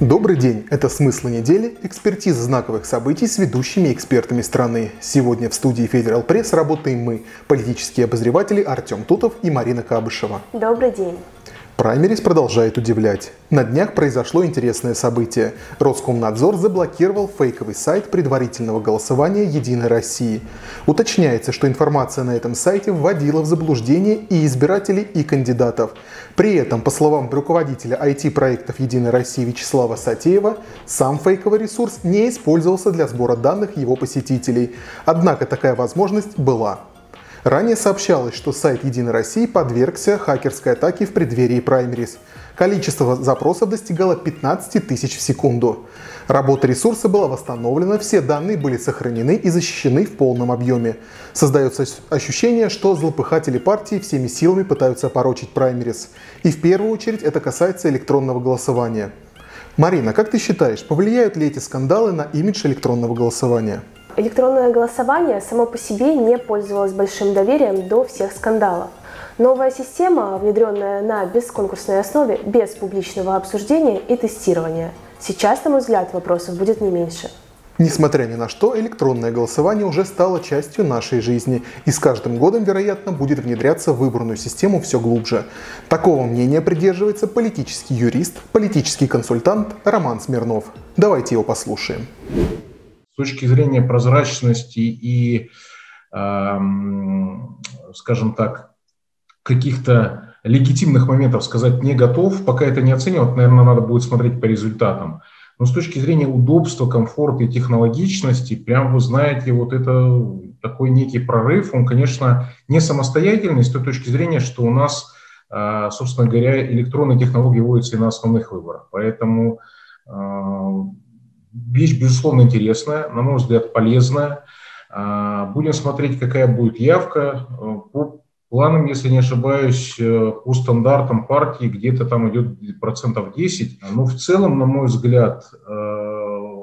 Добрый день! Это «Смыслы недели» – экспертиза знаковых событий с ведущими экспертами страны. Сегодня в студии Федерал Пресс работаем мы, политические обозреватели Артем Тутов и Марина Кабышева. Добрый день! Праймерис продолжает удивлять. На днях произошло интересное событие. Роскомнадзор заблокировал фейковый сайт предварительного голосования «Единой России». Уточняется, что информация на этом сайте вводила в заблуждение и избирателей, и кандидатов. При этом, по словам руководителя IT-проектов «Единой России» Вячеслава Сатеева, сам фейковый ресурс не использовался для сбора данных его посетителей. Однако такая возможность была. Ранее сообщалось, что сайт «Единой России» подвергся хакерской атаке в преддверии праймерис. Количество запросов достигало 15 тысяч в секунду. Работа ресурса была восстановлена, все данные были сохранены и защищены в полном объеме. Создается ощущение, что злопыхатели партии всеми силами пытаются опорочить праймерис. И в первую очередь это касается электронного голосования. Марина, как ты считаешь, повлияют ли эти скандалы на имидж электронного голосования? Электронное голосование само по себе не пользовалось большим доверием до всех скандалов. Новая система, внедренная на бесконкурсной основе, без публичного обсуждения и тестирования. Сейчас, на мой взгляд, вопросов будет не меньше. Несмотря ни на что, электронное голосование уже стало частью нашей жизни и с каждым годом, вероятно, будет внедряться в выборную систему все глубже. Такого мнения придерживается политический юрист, политический консультант Роман Смирнов. Давайте его послушаем точки зрения прозрачности и, скажем так, каких-то легитимных моментов сказать не готов, пока это не оценивать, наверное, надо будет смотреть по результатам. Но с точки зрения удобства, комфорта и технологичности, прям вы знаете, вот это такой некий прорыв, он, конечно, не самостоятельный с той точки зрения, что у нас, а, собственно говоря, электронные технологии вводятся и на основных выборах. Поэтому а, вещь, безусловно, интересная, на мой взгляд, полезная. А, будем смотреть, какая будет явка. По планам, если не ошибаюсь, э, по стандартам партии где-то там идет процентов 10. Но в целом, на мой взгляд, э,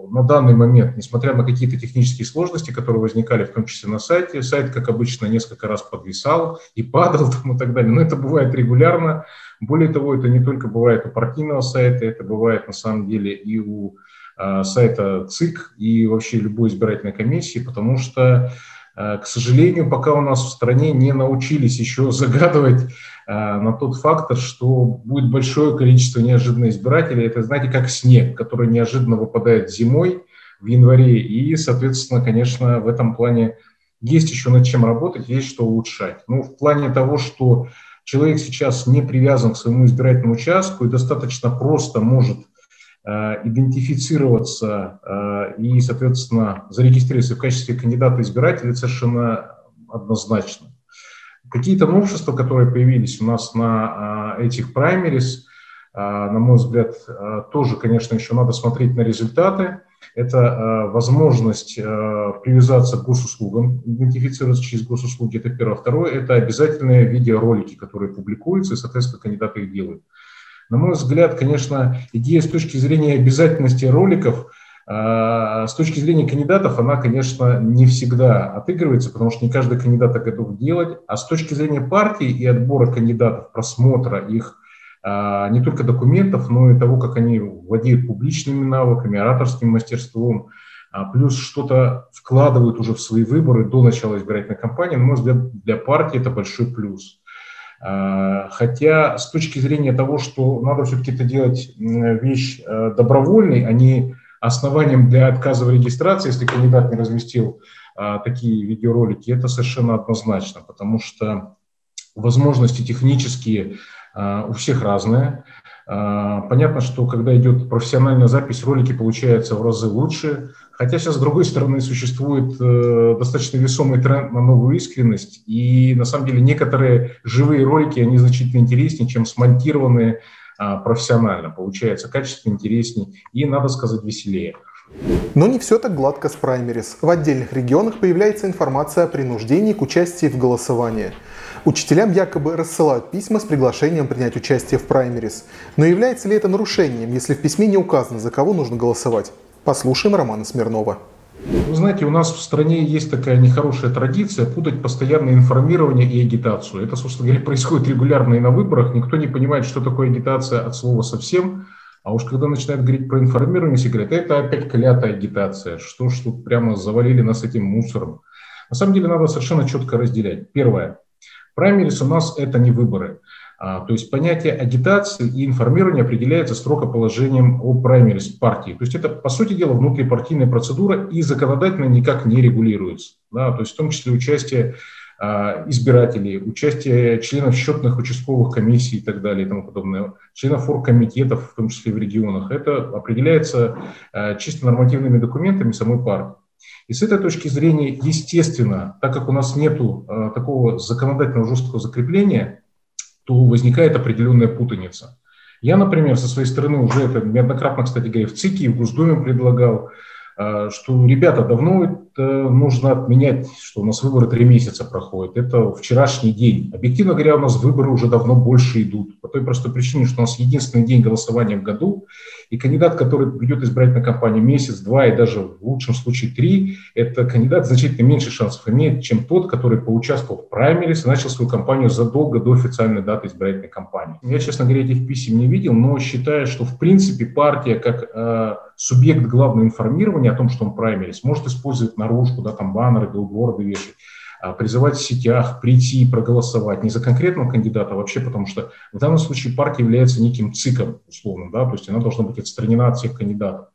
на данный момент, несмотря на какие-то технические сложности, которые возникали в том числе на сайте, сайт, как обычно, несколько раз подвисал и падал там и так далее. Но это бывает регулярно. Более того, это не только бывает у партийного сайта, это бывает на самом деле и у сайта ЦИК и вообще любой избирательной комиссии, потому что, э, к сожалению, пока у нас в стране не научились еще загадывать э, на тот фактор, что будет большое количество неожиданных избирателей. Это, знаете, как снег, который неожиданно выпадает зимой в январе. И, соответственно, конечно, в этом плане есть еще над чем работать, есть что улучшать. Ну, в плане того, что человек сейчас не привязан к своему избирательному участку и достаточно просто может Э, идентифицироваться э, и, соответственно, зарегистрироваться в качестве кандидата избирателя совершенно однозначно. Какие-то новшества, которые появились у нас на э, этих праймерис, на мой взгляд, тоже, конечно, еще надо смотреть на результаты. Это возможность привязаться к госуслугам, идентифицироваться через госуслуги, это первое. Второе – это обязательные видеоролики, которые публикуются, и, соответственно, кандидаты их делают. На мой взгляд, конечно, идея с точки зрения обязательности роликов, а, с точки зрения кандидатов, она, конечно, не всегда отыгрывается, потому что не каждый кандидат это готов делать. А с точки зрения партии и отбора кандидатов, просмотра их а, не только документов, но и того, как они владеют публичными навыками, ораторским мастерством, а, плюс что-то вкладывают уже в свои выборы до начала избирательной кампании, на мой взгляд, для партии это большой плюс. А, хотя с точки зрения того, что надо все-таки это делать вещь э, добровольной, а не основанием для отказа в регистрации, если кандидат не разместил а, такие видеоролики, это совершенно однозначно, потому что возможности технические у всех разные. Понятно, что когда идет профессиональная запись, ролики получаются в разы лучше, Хотя сейчас, с другой стороны, существует э, достаточно весомый тренд на новую искренность, и на самом деле некоторые живые ролики, они значительно интереснее, чем смонтированные э, профессионально. Получается качественно интереснее и, надо сказать, веселее. Но не все так гладко с праймерис. В отдельных регионах появляется информация о принуждении к участию в голосовании. Учителям якобы рассылают письма с приглашением принять участие в праймерис. Но является ли это нарушением, если в письме не указано, за кого нужно голосовать? Послушаем Романа Смирнова. Вы знаете, у нас в стране есть такая нехорошая традиция путать постоянное информирование и агитацию. Это, собственно говоря, происходит регулярно и на выборах. Никто не понимает, что такое агитация от слова совсем. А уж когда начинают говорить про информирование, все говорят, это опять клятая агитация. Что ж тут прямо завалили нас этим мусором. На самом деле надо совершенно четко разделять. Первое. Праймерис у нас это не выборы. А, то есть понятие агитации и информирования определяется строго положением о праймерис партии. То есть это, по сути дела, внутрипартийная процедура и законодательно никак не регулируется. Да, то есть в том числе участие а, избирателей, участие членов счетных участковых комиссий и так далее и тому подобное, членов оргкомитетов, в том числе в регионах. Это определяется а, чисто нормативными документами самой партии. И с этой точки зрения, естественно, так как у нас нет такого законодательного жесткого закрепления, то возникает определенная путаница. Я, например, со своей стороны уже это неоднократно, кстати говоря, в ЦИКе и в Госдуме предлагал, а, что, ребята, давно это нужно отменять, что у нас выборы три месяца проходят. Это вчерашний день. Объективно говоря, у нас выборы уже давно больше идут. По той простой причине, что у нас единственный день голосования в году, и кандидат, который ведет избирательную кампанию месяц, два и даже в лучшем случае три, это кандидат значительно меньше шансов имеет, чем тот, который поучаствовал в праймерис и начал свою кампанию задолго до официальной даты избирательной кампании. Я, честно говоря, этих писем не видел, но считаю, что в принципе партия как э, субъект главного информирования о том, что он праймерис, может использовать наружку, да, там баннеры, билборды вешать, призывать в сетях прийти и проголосовать не за конкретного кандидата, а вообще потому что в данном случае партия является неким ЦИКом, условно, да, то есть она должна быть отстранена от всех кандидатов.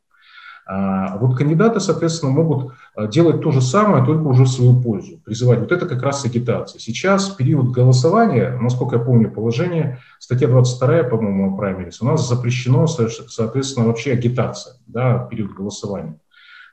А вот кандидаты, соответственно, могут а, делать то же самое, только уже в свою пользу, призывать. Вот это как раз агитация. Сейчас период голосования, насколько я помню положение, статья 22, по-моему, праймерис, у нас запрещено, соответственно, вообще агитация, да, период голосования.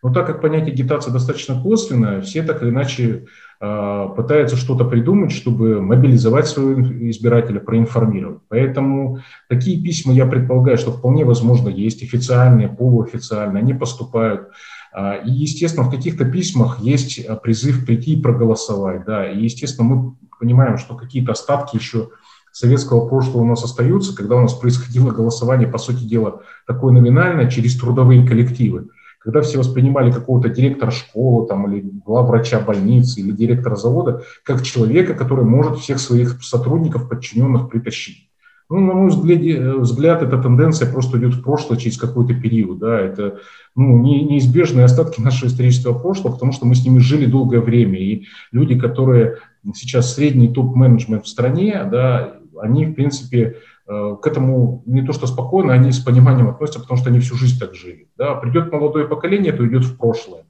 Но так как понятие агитация достаточно косвенное, все так или иначе э, пытаются что-то придумать, чтобы мобилизовать своего избирателя, проинформировать. Поэтому такие письма, я предполагаю, что вполне возможно есть официальные, полуофициальные, они поступают. Э, и, естественно, в каких-то письмах есть призыв прийти и проголосовать. Да. И, естественно, мы понимаем, что какие-то остатки еще советского прошлого у нас остаются, когда у нас происходило голосование, по сути дела, такое номинальное через трудовые коллективы когда все воспринимали какого-то директора школы там, или главврача больницы или директора завода как человека, который может всех своих сотрудников, подчиненных притащить. Ну, на мой взгляд, э, взгляд, эта тенденция просто идет в прошлое через какой-то период. Да, это ну, не, неизбежные остатки нашего исторического прошлого, потому что мы с ними жили долгое время. И люди, которые сейчас средний топ-менеджмент в стране, да, они, в принципе, к этому не то что спокойно, они с пониманием относятся, потому что они всю жизнь так жили. Да, придет молодое поколение, то идет в прошлое.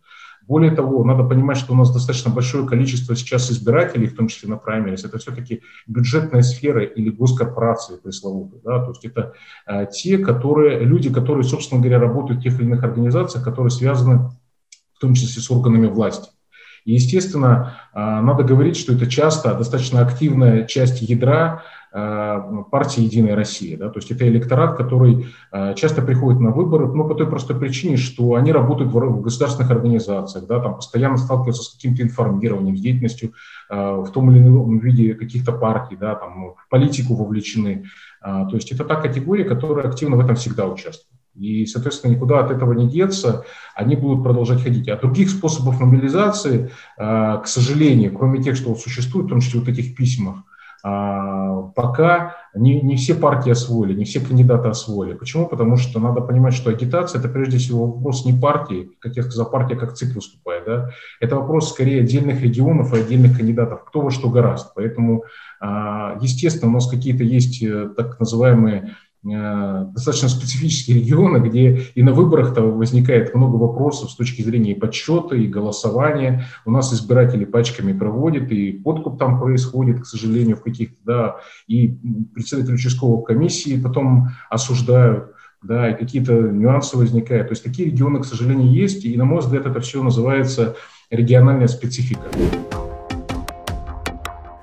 Более того, надо понимать, что у нас достаточно большое количество сейчас избирателей, в том числе на праймерис, это все-таки бюджетная сфера или госкорпорации пресловутые. Да? То есть это а, те которые, люди, которые, собственно говоря, работают в тех или иных организациях, которые связаны в том числе с органами власти. И, естественно, а, надо говорить, что это часто достаточно активная часть ядра Э, партии «Единая Россия». Да? То есть это электорат, который э, часто приходит на выборы, ну, по той простой причине, что они работают в государственных организациях, да, там постоянно сталкиваются с каким-то информированием, с деятельностью э, в том или ином виде каких-то партий, да, там, в политику вовлечены. То есть это та категория, которая активно в этом всегда участвует. И, соответственно, никуда от этого не деться, они будут продолжать ходить. А других способов мобилизации, к сожалению, кроме тех, что существует, в том числе вот этих письмах, пока не, не все партии освоили, не все кандидаты освоили. Почему? Потому что надо понимать, что агитация – это прежде всего вопрос не партии, как я сказал, партия как цикл выступает. Да? Это вопрос скорее отдельных регионов и отдельных кандидатов, кто во что гораст. Поэтому, а, естественно, у нас какие-то есть э, так называемые достаточно специфические регионы, где и на выборах-то возникает много вопросов с точки зрения и подсчета, и голосования. У нас избиратели пачками проводят, и подкуп там происходит, к сожалению, в каких-то, да, и председатель участковой комиссии потом осуждают, да, и какие-то нюансы возникают. То есть такие регионы, к сожалению, есть, и, на мой взгляд, это все называется региональная специфика.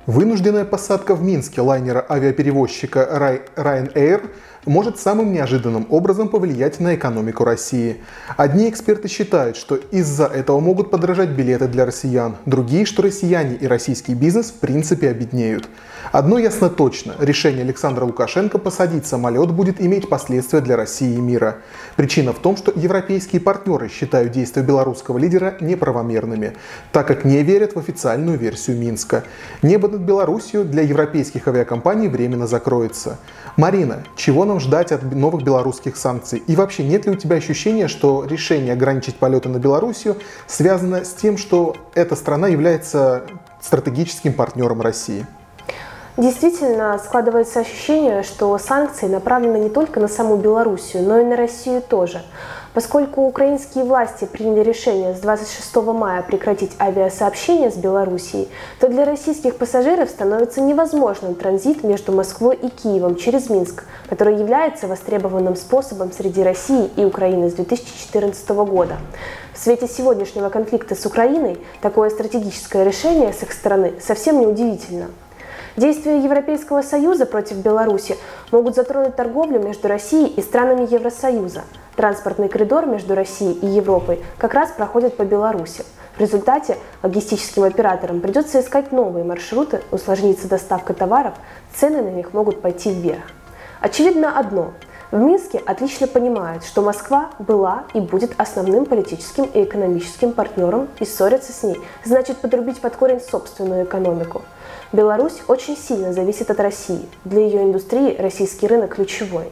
Вынужденная посадка в Минске лайнера авиаперевозчика Ryanair может самым неожиданным образом повлиять на экономику России. Одни эксперты считают, что из-за этого могут подорожать билеты для россиян, другие, что россияне и российский бизнес в принципе обеднеют. Одно ясно точно – решение Александра Лукашенко посадить самолет будет иметь последствия для России и мира. Причина в том, что европейские партнеры считают действия белорусского лидера неправомерными, так как не верят в официальную версию Минска. Небо над Белоруссией для европейских авиакомпаний временно закроется. Марина, чего нам ждать от новых белорусских санкций? И вообще, нет ли у тебя ощущения, что решение ограничить полеты на Белоруссию связано с тем, что эта страна является стратегическим партнером России? Действительно, складывается ощущение, что санкции направлены не только на саму Белоруссию, но и на Россию тоже. Поскольку украинские власти приняли решение с 26 мая прекратить авиасообщение с Белоруссией, то для российских пассажиров становится невозможным транзит между Москвой и Киевом через Минск, который является востребованным способом среди России и Украины с 2014 года. В свете сегодняшнего конфликта с Украиной такое стратегическое решение с их стороны совсем не удивительно. Действия Европейского Союза против Беларуси могут затронуть торговлю между Россией и странами Евросоюза. Транспортный коридор между Россией и Европой как раз проходит по Беларуси. В результате логистическим операторам придется искать новые маршруты, усложнится доставка товаров, цены на них могут пойти вверх. Очевидно одно. В Минске отлично понимают, что Москва была и будет основным политическим и экономическим партнером, и ссориться с ней значит подрубить под корень собственную экономику – Беларусь очень сильно зависит от России. Для ее индустрии российский рынок ключевой.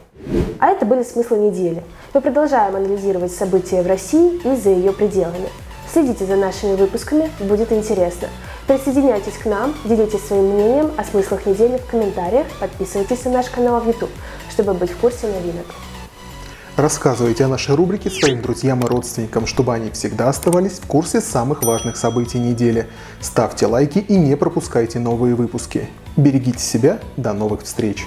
А это были смыслы недели. Мы продолжаем анализировать события в России и за ее пределами. Следите за нашими выпусками, будет интересно. Присоединяйтесь к нам, делитесь своим мнением о смыслах недели в комментариях, подписывайтесь на наш канал в YouTube, чтобы быть в курсе новинок. Рассказывайте о нашей рубрике своим друзьям и родственникам, чтобы они всегда оставались в курсе самых важных событий недели. Ставьте лайки и не пропускайте новые выпуски. Берегите себя, до новых встреч!